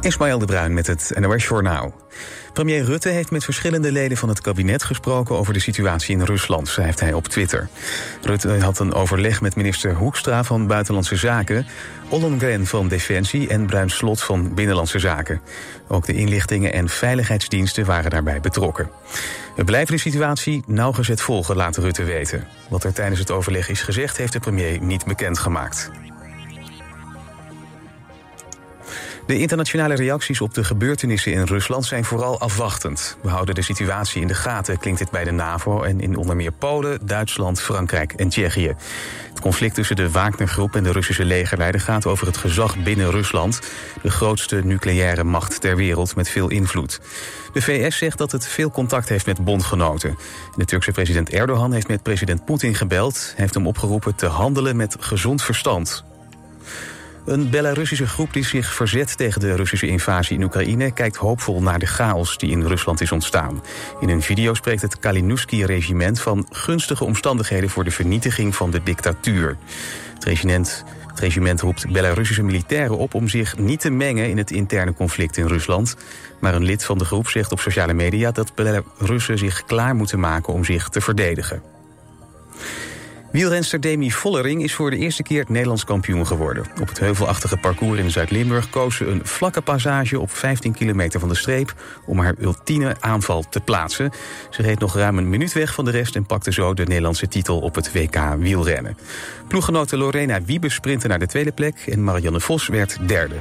Ismaël de Bruin met het NOS Journaal. Premier Rutte heeft met verschillende leden van het kabinet gesproken over de situatie in Rusland, schrijft hij op Twitter. Rutte had een overleg met minister Hoekstra van Buitenlandse Zaken, Ollongren van Defensie en Bruin Slot van Binnenlandse Zaken. Ook de inlichtingen en veiligheidsdiensten waren daarbij betrokken. We blijven de situatie nauwgezet volgen, laat Rutte weten. Wat er tijdens het overleg is gezegd, heeft de premier niet bekendgemaakt. De internationale reacties op de gebeurtenissen in Rusland zijn vooral afwachtend. We houden de situatie in de gaten, klinkt dit bij de NAVO en in onder meer Polen, Duitsland, Frankrijk en Tsjechië. Het conflict tussen de Wagnergroep en de Russische legerleider gaat over het gezag binnen Rusland, de grootste nucleaire macht ter wereld met veel invloed. De VS zegt dat het veel contact heeft met bondgenoten. De Turkse president Erdogan heeft met president Poetin gebeld, heeft hem opgeroepen te handelen met gezond verstand. Een Belarussische groep die zich verzet tegen de Russische invasie in Oekraïne kijkt hoopvol naar de chaos die in Rusland is ontstaan. In een video spreekt het Kalinowski-regiment van gunstige omstandigheden voor de vernietiging van de dictatuur. Het regiment, het regiment roept Belarussische militairen op om zich niet te mengen in het interne conflict in Rusland. Maar een lid van de groep zegt op sociale media dat Belarussen zich klaar moeten maken om zich te verdedigen. Wielrenster Demi Vollering is voor de eerste keer Nederlands kampioen geworden. Op het heuvelachtige parcours in Zuid-Limburg koos ze een vlakke passage op 15 kilometer van de streep om haar ultieme aanval te plaatsen. Ze reed nog ruim een minuut weg van de rest en pakte zo de Nederlandse titel op het WK wielrennen. Ploeggenote Lorena Wiebe sprintte naar de tweede plek en Marianne Vos werd derde.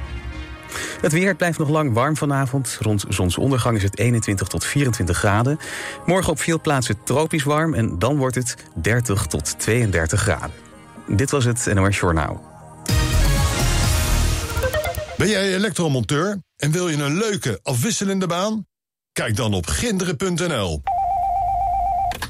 Het weer blijft nog lang warm vanavond. Rond zonsondergang is het 21 tot 24 graden. Morgen op veel plaatsen tropisch warm en dan wordt het 30 tot 32 graden. Dit was het NOS Journaal. Ben jij elektromonteur en wil je een leuke, afwisselende baan? Kijk dan op ginderen.nl.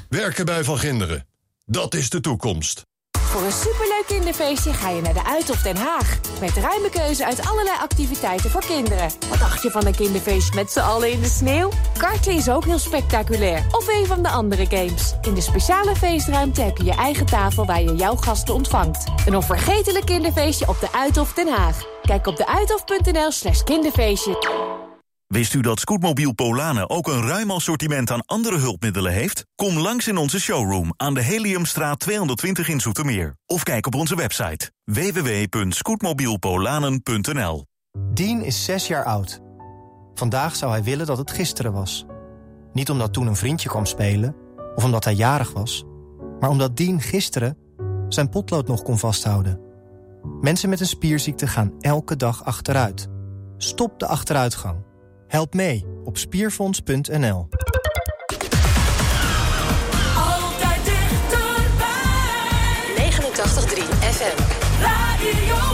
Werken bij Van Ginderen. Dat is de toekomst. Voor een superleuk kinderfeestje ga je naar de Uithof Den Haag. Met ruime keuze uit allerlei activiteiten voor kinderen. Wat dacht je van een kinderfeestje met z'n allen in de sneeuw? Karten is ook heel spectaculair. Of een van de andere games. In de speciale feestruimte heb je je eigen tafel waar je jouw gasten ontvangt. Een onvergetelijk kinderfeestje op de Uithof Den Haag. Kijk op de slash kinderfeestje. Wist u dat Scootmobiel Polanen ook een ruim assortiment aan andere hulpmiddelen heeft? Kom langs in onze showroom aan de Heliumstraat 220 in Zoetermeer. Of kijk op onze website www.scootmobielpolanen.nl Dean is zes jaar oud. Vandaag zou hij willen dat het gisteren was. Niet omdat toen een vriendje kwam spelen, of omdat hij jarig was... maar omdat Dean gisteren zijn potlood nog kon vasthouden. Mensen met een spierziekte gaan elke dag achteruit. Stop de achteruitgang. Help mee op spierfonds.nl. Altijd dichterbij. 89.3 FM. Radio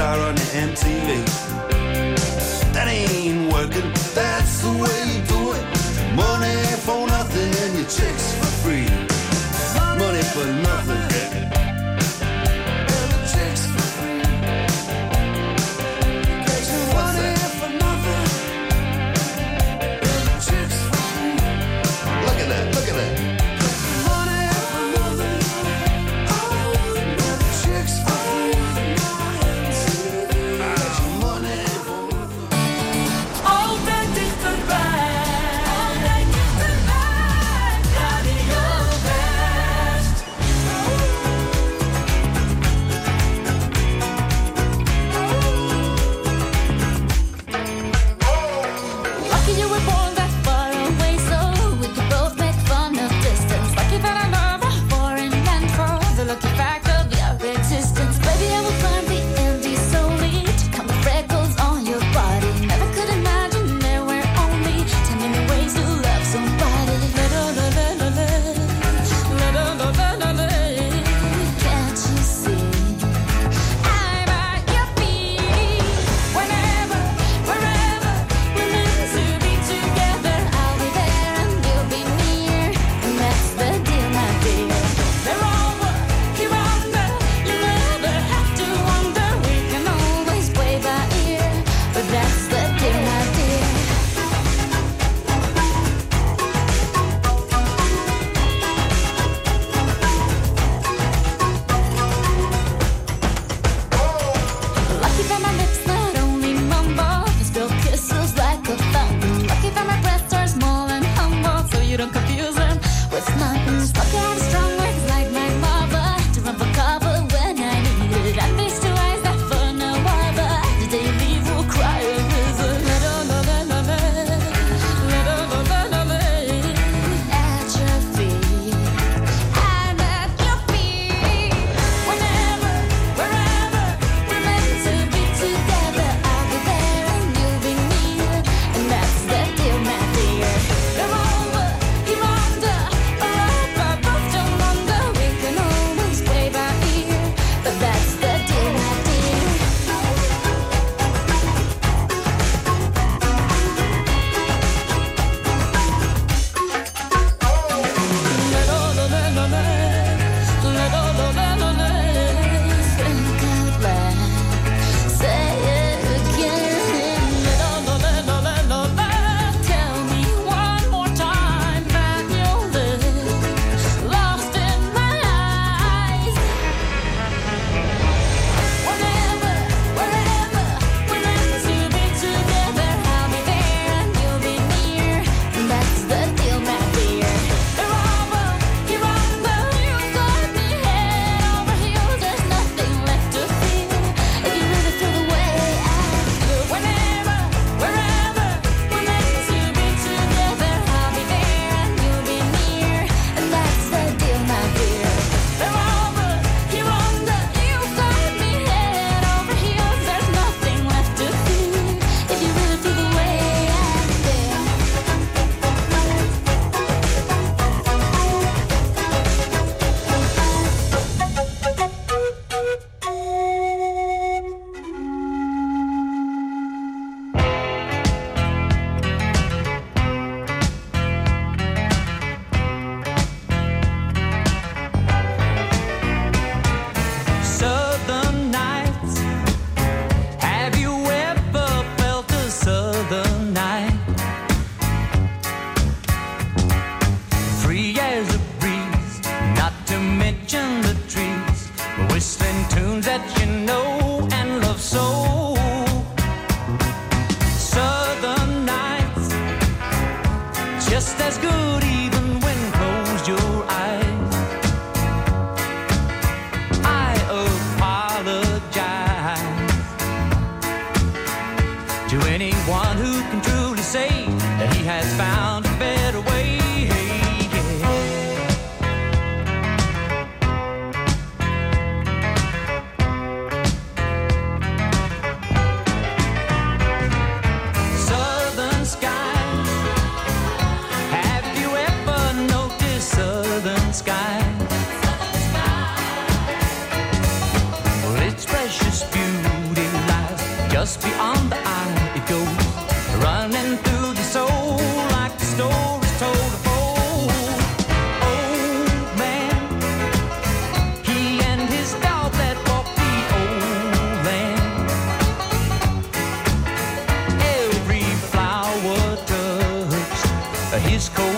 on the MTV. It's cold.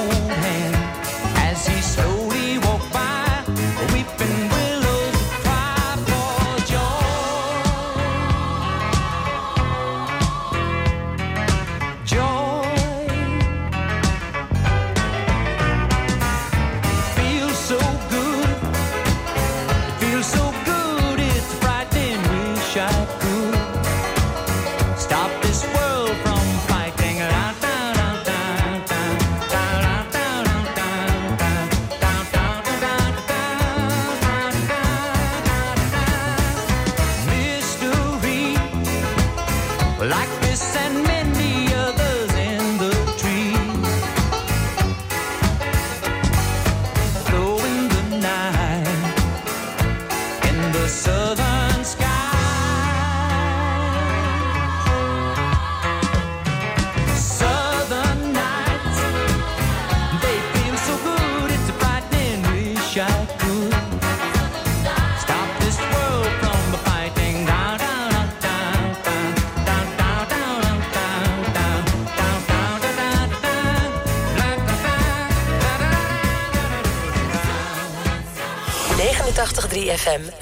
FM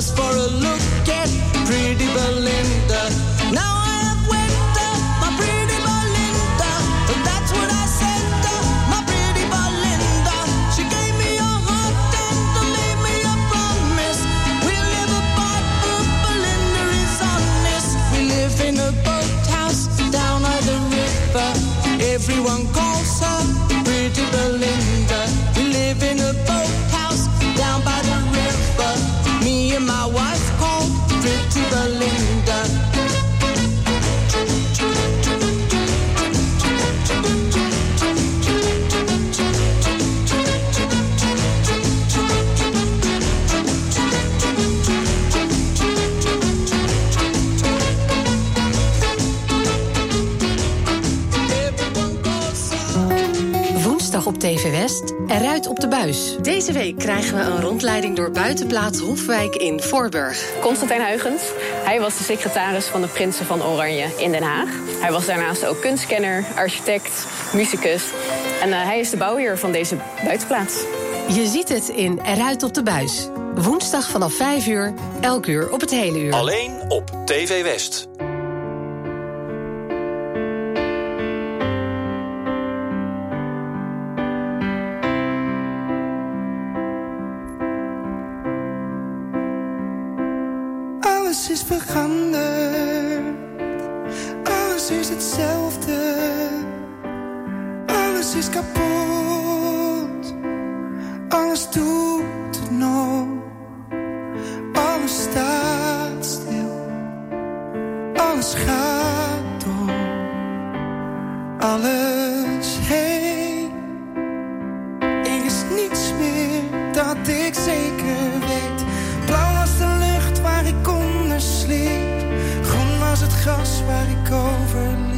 just for a look at Pretty Belinda. Now TV West, eruit op de buis. Deze week krijgen we een rondleiding door buitenplaats Hofwijk in Voorburg. Constantijn Huygens. Hij was de secretaris van de Prinsen van Oranje in Den Haag. Hij was daarnaast ook kunstkenner, architect, muzikus. En eh, hij is de bouwheer van deze buitenplaats. Je ziet het in Eruit op de buis. Woensdag vanaf 5 uur, elk uur op het hele uur. Alleen op TV West. Hetzelfde. Alles is kapot. Alles doet het nog. Alles staat stil. Alles gaat door. Alles heen. Er is niets meer dat ik zeker weet. Blauw was de lucht waar ik onder sliep. Groen was het gras waar ik over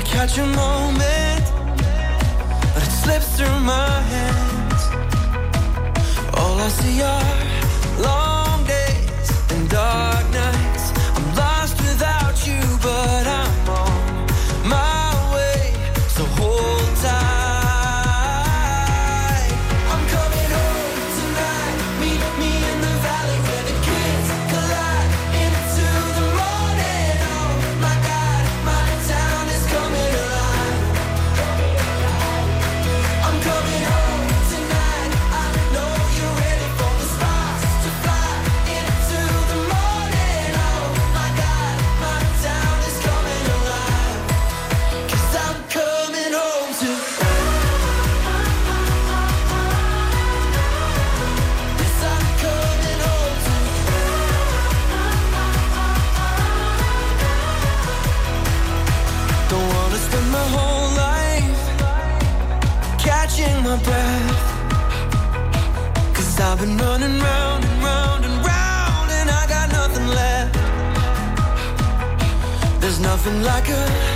to catch a moment, but it slips through my hands. All I see are long. Loving like a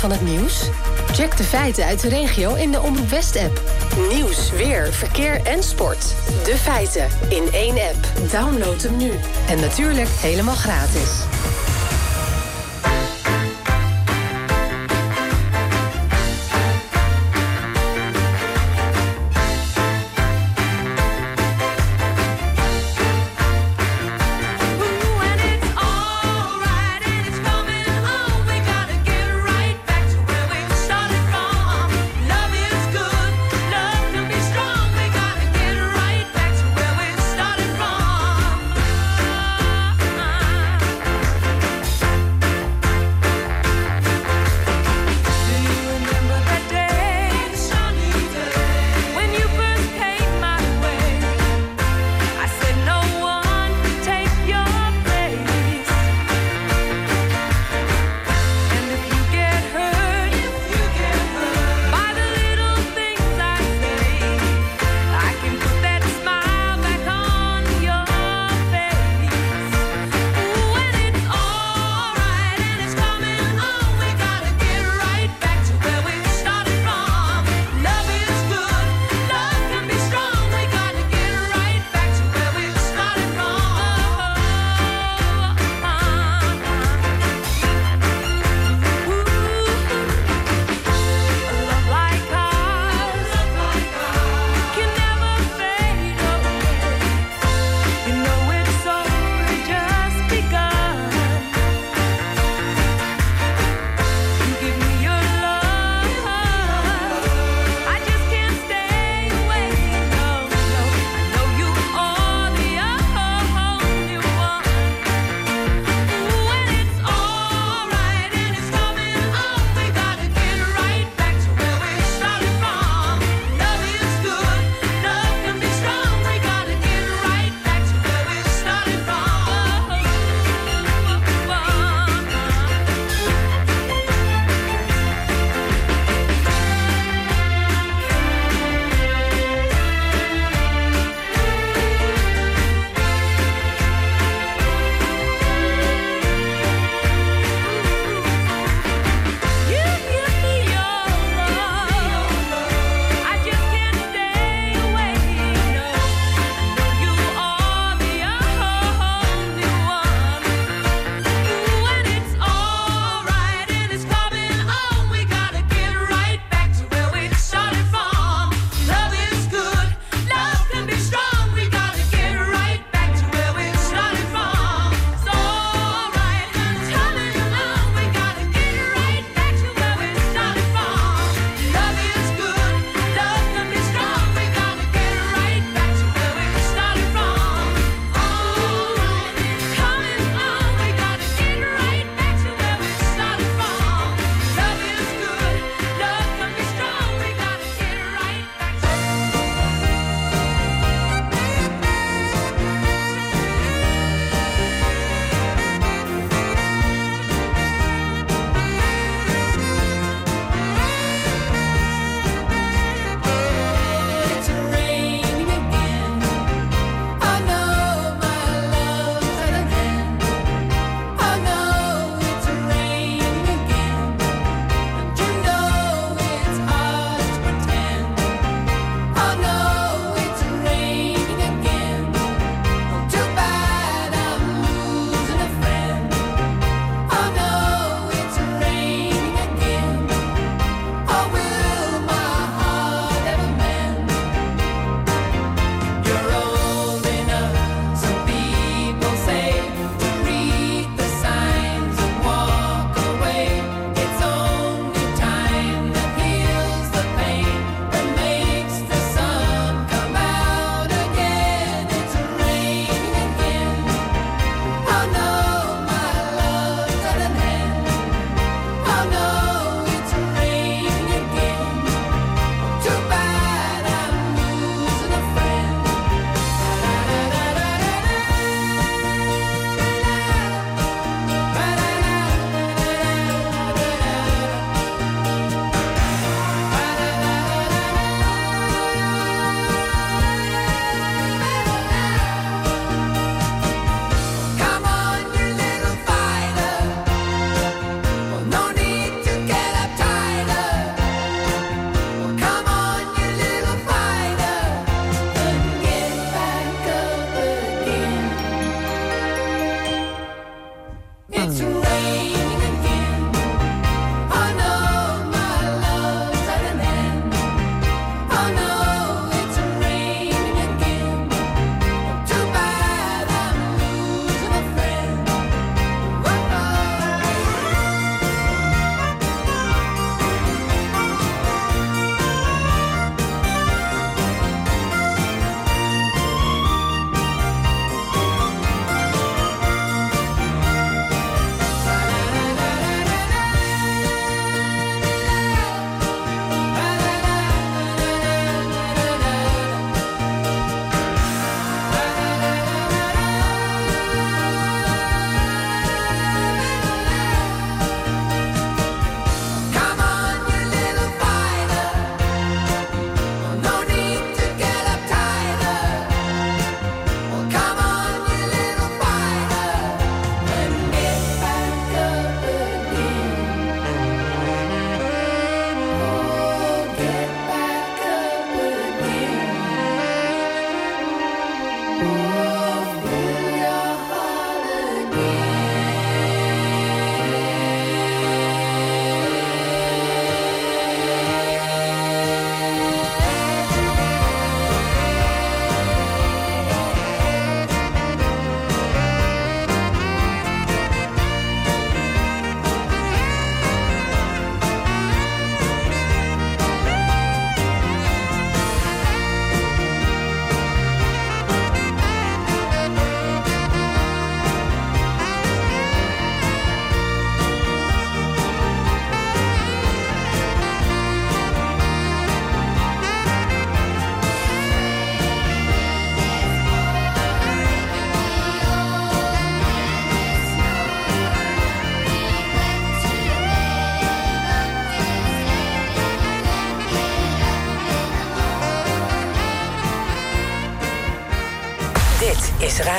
van het nieuws? Check de feiten uit de regio in de Omroep West-app. Nieuws, weer, verkeer en sport. De feiten in één app. Download hem nu. En natuurlijk helemaal gratis.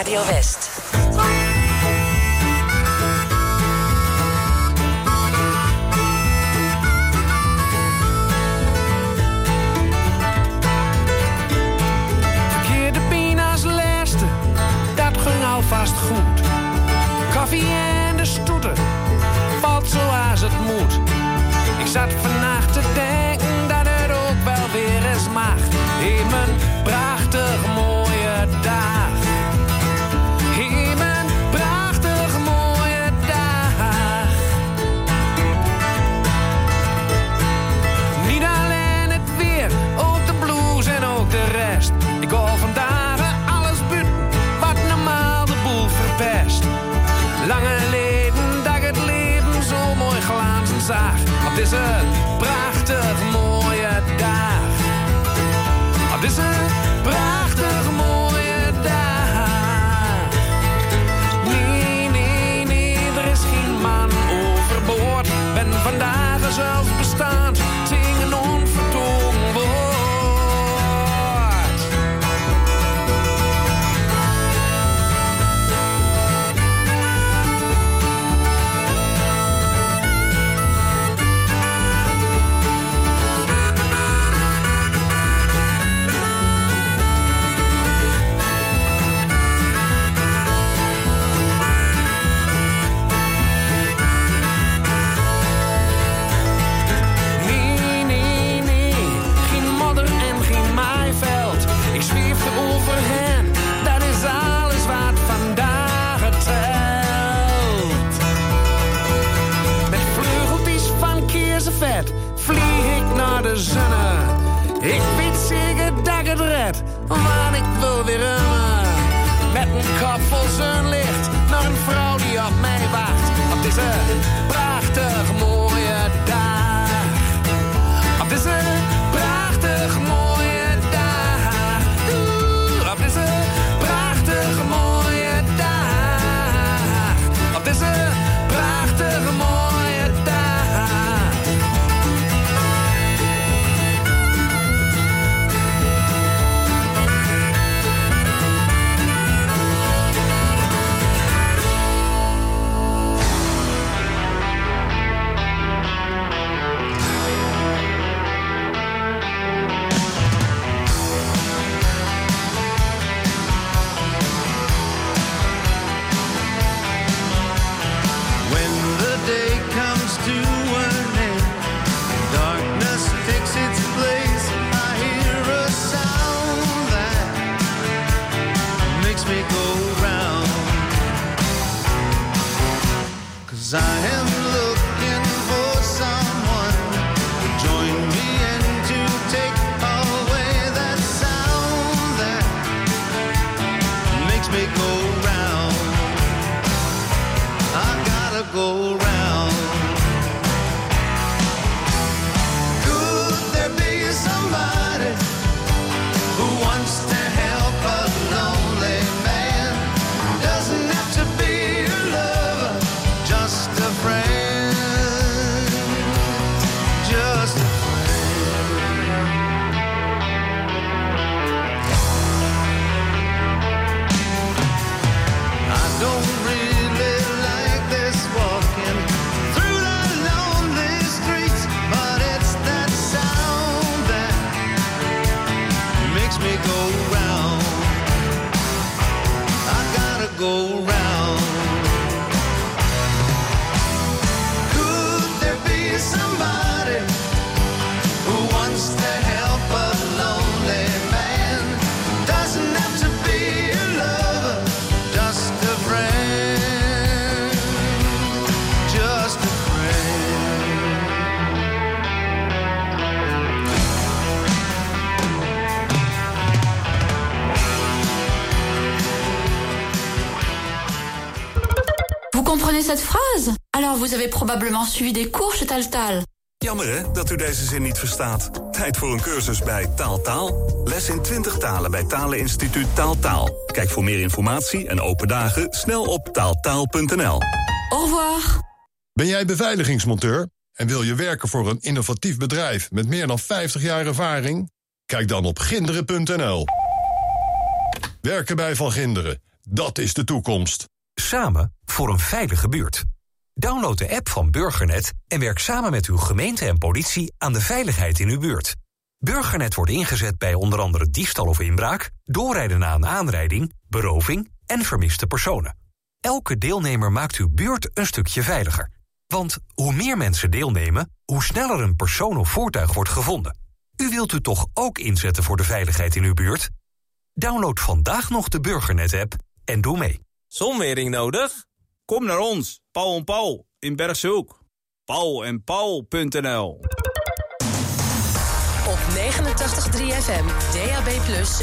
Radio West. Verkeerde pina's laatste, dat ging alvast goed. Koffie en de stoeten, valt zoals het moet. Ik zat vannacht te denken dat het ook wel weer eens mag. Een kop vol zonlicht naar een vrouw die op mij wacht. Deze prachtig probablement suivi des cours chez Taltal. Jammer hè, dat u deze zin niet verstaat. Tijd voor een cursus bij Taaltaal. Les in 20 talen bij Taleninstituut Taaltaal. Kijk voor meer informatie en open dagen snel op taaltaal.nl. Au revoir. Ben jij beveiligingsmonteur en wil je werken voor een innovatief bedrijf met meer dan 50 jaar ervaring? Kijk dan op ginderen.nl. Werken bij Van Ginderen, dat is de toekomst. Samen voor een veilige buurt. Download de app van Burgernet en werk samen met uw gemeente en politie aan de veiligheid in uw buurt. Burgernet wordt ingezet bij onder andere diefstal of inbraak, doorrijden na een aanrijding, beroving en vermiste personen. Elke deelnemer maakt uw buurt een stukje veiliger. Want hoe meer mensen deelnemen, hoe sneller een persoon of voertuig wordt gevonden. U wilt u toch ook inzetten voor de veiligheid in uw buurt? Download vandaag nog de Burgernet-app en doe mee. Zonwering nodig? Kom naar ons, Paul en Paul in Bergshoek. Paul en Paul.nl Op 89.3 FM, DAB+,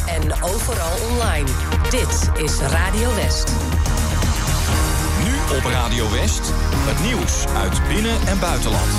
en overal online. Dit is Radio West. Nu op Radio West, het nieuws uit binnen- en buitenland.